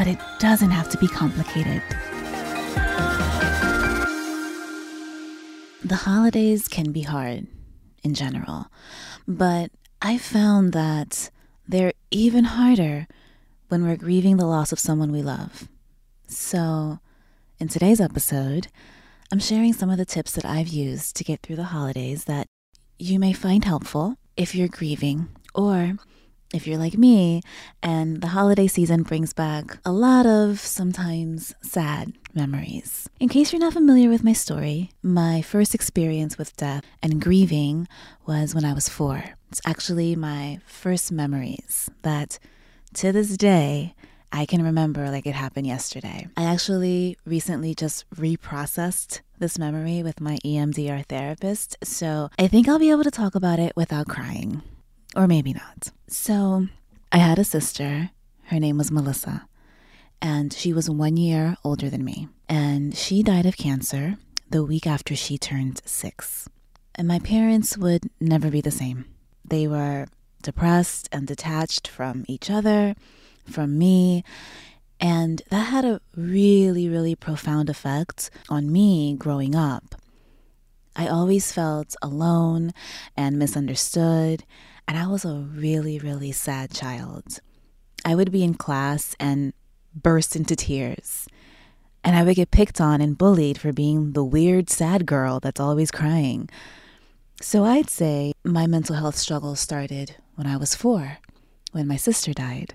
but it doesn't have to be complicated. The holidays can be hard in general, but I found that they're even harder when we're grieving the loss of someone we love. So, in today's episode, I'm sharing some of the tips that I've used to get through the holidays that you may find helpful if you're grieving or if you're like me and the holiday season brings back a lot of sometimes sad memories. In case you're not familiar with my story, my first experience with death and grieving was when I was four. It's actually my first memories that to this day I can remember like it happened yesterday. I actually recently just reprocessed this memory with my EMDR therapist, so I think I'll be able to talk about it without crying. Or maybe not. So, I had a sister. Her name was Melissa, and she was one year older than me. And she died of cancer the week after she turned six. And my parents would never be the same. They were depressed and detached from each other, from me. And that had a really, really profound effect on me growing up. I always felt alone and misunderstood, and I was a really, really sad child. I would be in class and burst into tears. And I would get picked on and bullied for being the weird, sad girl that's always crying. So I'd say my mental health struggles started when I was four, when my sister died.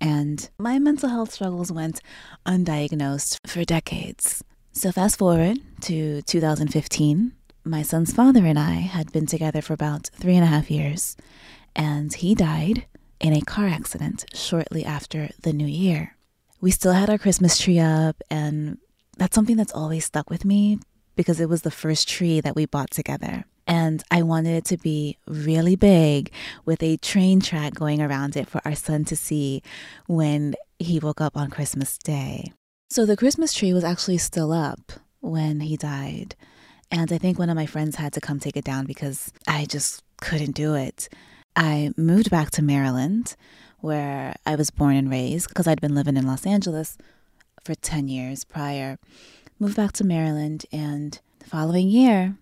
And my mental health struggles went undiagnosed for decades. So fast forward to 2015, my son's father and I had been together for about three and a half years, and he died in a car accident shortly after the new year. We still had our Christmas tree up, and that's something that's always stuck with me because it was the first tree that we bought together. And I wanted it to be really big with a train track going around it for our son to see when he woke up on Christmas Day. So the Christmas tree was actually still up when he died. And I think one of my friends had to come take it down because I just couldn't do it. I moved back to Maryland, where I was born and raised, because I'd been living in Los Angeles for 10 years prior. Moved back to Maryland, and the following year,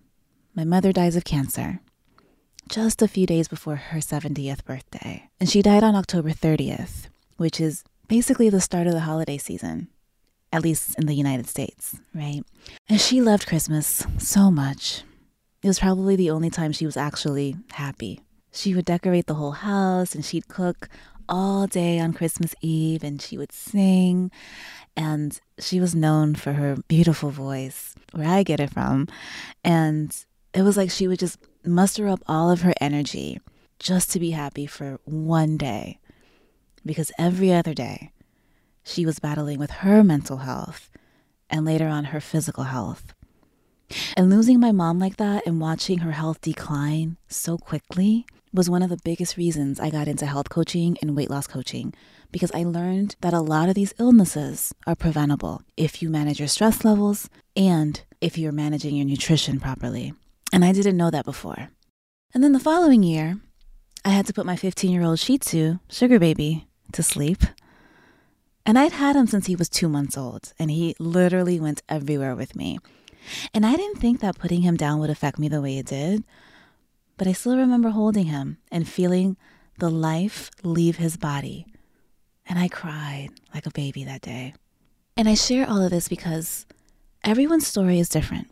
my mother dies of cancer just a few days before her 70th birthday. And she died on October 30th, which is basically the start of the holiday season at least in the United States, right? And she loved Christmas so much. It was probably the only time she was actually happy. She would decorate the whole house and she'd cook all day on Christmas Eve and she would sing. And she was known for her beautiful voice, where I get it from. And it was like she would just muster up all of her energy just to be happy for one day. Because every other day, she was battling with her mental health and later on her physical health. And losing my mom like that and watching her health decline so quickly was one of the biggest reasons I got into health coaching and weight loss coaching because I learned that a lot of these illnesses are preventable if you manage your stress levels and if you're managing your nutrition properly. And I didn't know that before. And then the following year, I had to put my 15 year old Shih Tzu, Sugar Baby, to sleep. And I'd had him since he was two months old, and he literally went everywhere with me. And I didn't think that putting him down would affect me the way it did, but I still remember holding him and feeling the life leave his body. And I cried like a baby that day. And I share all of this because everyone's story is different,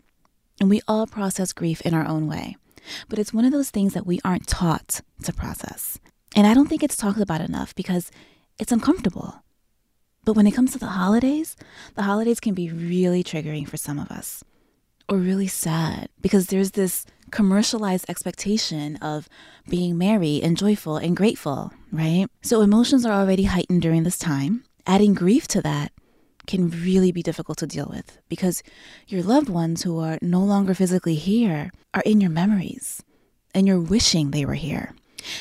and we all process grief in our own way. But it's one of those things that we aren't taught to process. And I don't think it's talked about enough because it's uncomfortable. But when it comes to the holidays, the holidays can be really triggering for some of us or really sad because there's this commercialized expectation of being merry and joyful and grateful, right? So emotions are already heightened during this time. Adding grief to that can really be difficult to deal with because your loved ones who are no longer physically here are in your memories and you're wishing they were here.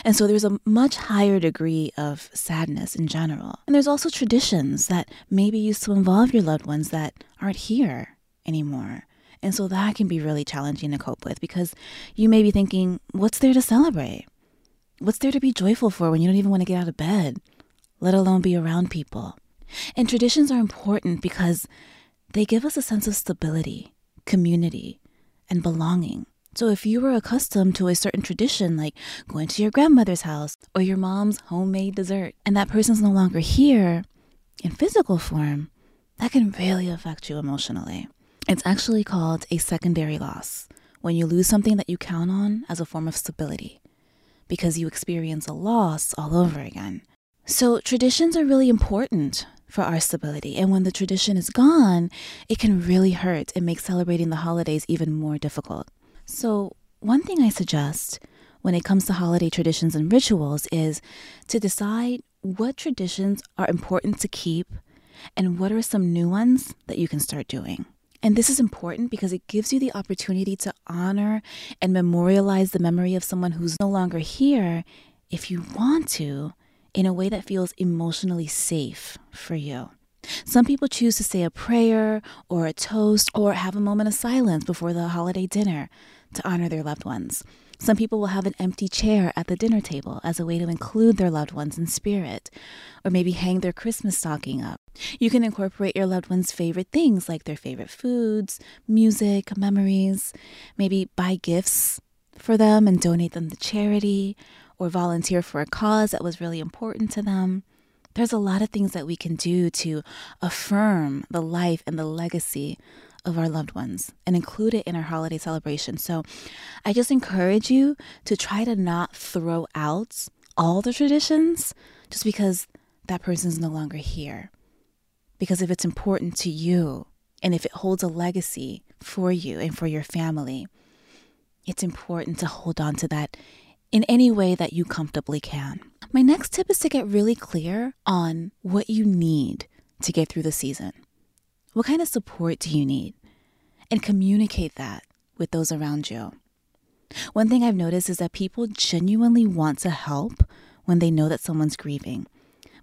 And so there's a much higher degree of sadness in general. And there's also traditions that maybe used to involve your loved ones that aren't here anymore. And so that can be really challenging to cope with because you may be thinking, what's there to celebrate? What's there to be joyful for when you don't even want to get out of bed, let alone be around people? And traditions are important because they give us a sense of stability, community, and belonging. So if you were accustomed to a certain tradition, like going to your grandmother's house or your mom's homemade dessert, and that person's no longer here in physical form, that can really affect you emotionally. It's actually called a secondary loss when you lose something that you count on as a form of stability because you experience a loss all over again. So, traditions are really important for our stability. And when the tradition is gone, it can really hurt and make celebrating the holidays even more difficult. So, one thing I suggest when it comes to holiday traditions and rituals is to decide what traditions are important to keep and what are some new ones that you can start doing. And this is important because it gives you the opportunity to honor and memorialize the memory of someone who's no longer here if you want to in a way that feels emotionally safe for you. Some people choose to say a prayer or a toast or have a moment of silence before the holiday dinner to honor their loved ones. Some people will have an empty chair at the dinner table as a way to include their loved ones in spirit, or maybe hang their Christmas stocking up. You can incorporate your loved ones' favorite things like their favorite foods, music, memories, maybe buy gifts for them and donate them to charity, or volunteer for a cause that was really important to them. There's a lot of things that we can do to affirm the life and the legacy of our loved ones and include it in our holiday celebration. So I just encourage you to try to not throw out all the traditions just because that person's no longer here. Because if it's important to you and if it holds a legacy for you and for your family, it's important to hold on to that in any way that you comfortably can. My next tip is to get really clear on what you need to get through the season. What kind of support do you need? And communicate that with those around you. One thing I've noticed is that people genuinely want to help when they know that someone's grieving,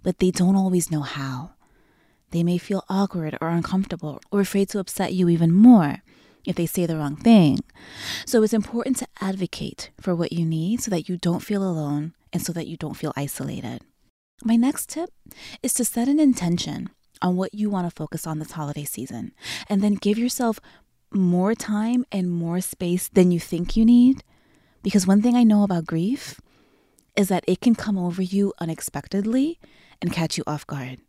but they don't always know how. They may feel awkward or uncomfortable or afraid to upset you even more if they say the wrong thing. So it's important to advocate for what you need so that you don't feel alone and so that you don't feel isolated. My next tip is to set an intention on what you want to focus on this holiday season, and then give yourself more time and more space than you think you need. Because one thing I know about grief is that it can come over you unexpectedly and catch you off guard.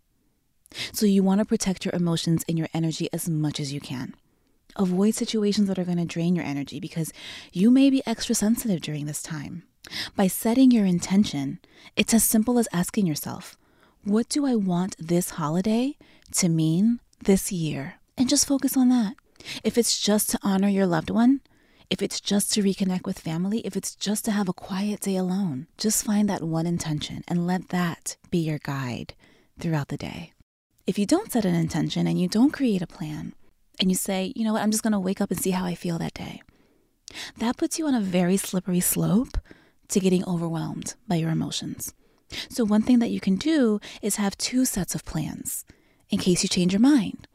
So you want to protect your emotions and your energy as much as you can. Avoid situations that are going to drain your energy because you may be extra sensitive during this time. By setting your intention, it's as simple as asking yourself, what do I want this holiday to mean this year? And just focus on that. If it's just to honor your loved one, if it's just to reconnect with family, if it's just to have a quiet day alone, just find that one intention and let that be your guide throughout the day. If you don't set an intention and you don't create a plan, and you say, you know what, I'm just going to wake up and see how I feel that day, that puts you on a very slippery slope to getting overwhelmed by your emotions. So, one thing that you can do is have two sets of plans in case you change your mind.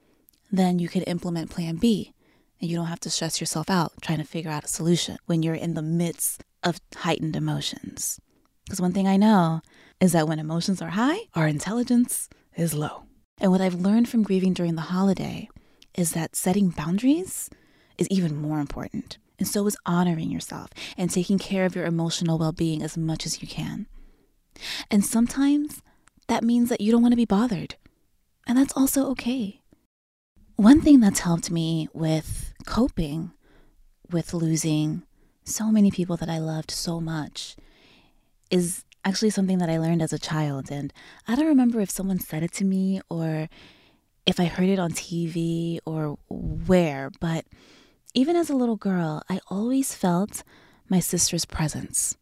Then you can implement plan B and you don't have to stress yourself out trying to figure out a solution when you're in the midst of heightened emotions. Because one thing I know is that when emotions are high, our intelligence is low. And what I've learned from grieving during the holiday is that setting boundaries is even more important. And so is honoring yourself and taking care of your emotional well being as much as you can. And sometimes that means that you don't want to be bothered. And that's also okay. One thing that's helped me with coping with losing so many people that I loved so much is actually something that I learned as a child. And I don't remember if someone said it to me or if I heard it on TV or where, but even as a little girl, I always felt my sister's presence.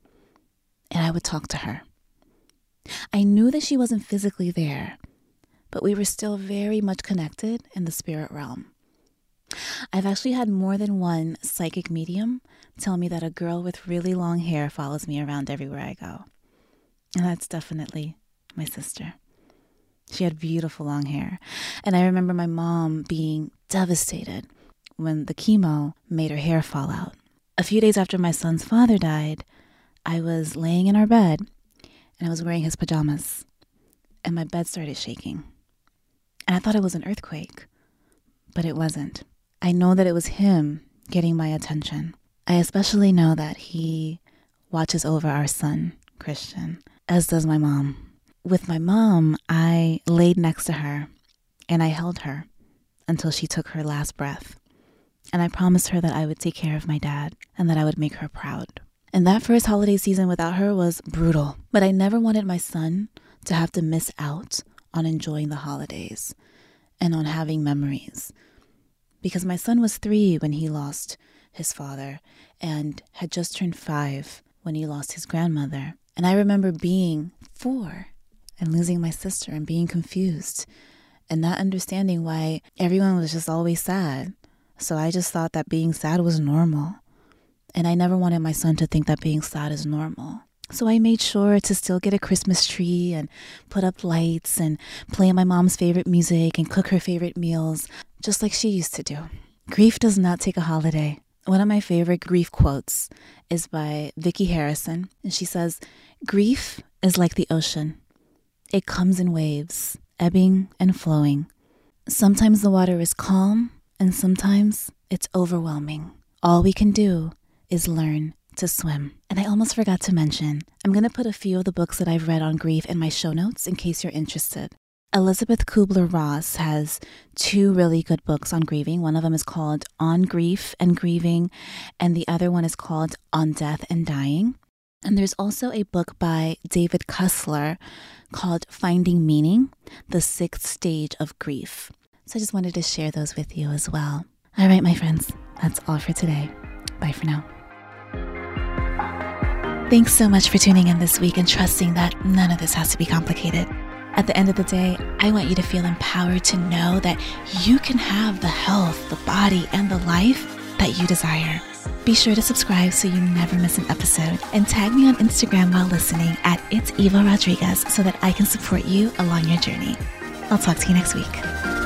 And I would talk to her. I knew that she wasn't physically there, but we were still very much connected in the spirit realm. I've actually had more than one psychic medium tell me that a girl with really long hair follows me around everywhere I go. And that's definitely my sister. She had beautiful long hair. And I remember my mom being devastated when the chemo made her hair fall out. A few days after my son's father died, I was laying in our bed and I was wearing his pajamas, and my bed started shaking. And I thought it was an earthquake, but it wasn't. I know that it was him getting my attention. I especially know that he watches over our son, Christian, as does my mom. With my mom, I laid next to her and I held her until she took her last breath. And I promised her that I would take care of my dad and that I would make her proud. And that first holiday season without her was brutal. But I never wanted my son to have to miss out on enjoying the holidays and on having memories. Because my son was three when he lost his father and had just turned five when he lost his grandmother. And I remember being four and losing my sister and being confused and not understanding why everyone was just always sad. So I just thought that being sad was normal. And I never wanted my son to think that being sad is normal. So I made sure to still get a Christmas tree and put up lights and play my mom's favorite music and cook her favorite meals, just like she used to do. Grief does not take a holiday. One of my favorite grief quotes is by Vicki Harrison, and she says, Grief is like the ocean. It comes in waves, ebbing and flowing. Sometimes the water is calm, and sometimes it's overwhelming. All we can do is learn to swim. And I almost forgot to mention, I'm going to put a few of the books that I've read on grief in my show notes in case you're interested. Elisabeth Kubler Ross has two really good books on grieving. One of them is called On Grief and Grieving, and the other one is called On Death and Dying. And there's also a book by David Kessler called Finding Meaning The Sixth Stage of Grief. So I just wanted to share those with you as well. All right, my friends, that's all for today. Bye for now. Thanks so much for tuning in this week and trusting that none of this has to be complicated. At the end of the day, I want you to feel empowered to know that you can have the health, the body, and the life that you desire. Be sure to subscribe so you never miss an episode and tag me on Instagram while listening at It's Eva Rodriguez so that I can support you along your journey. I'll talk to you next week.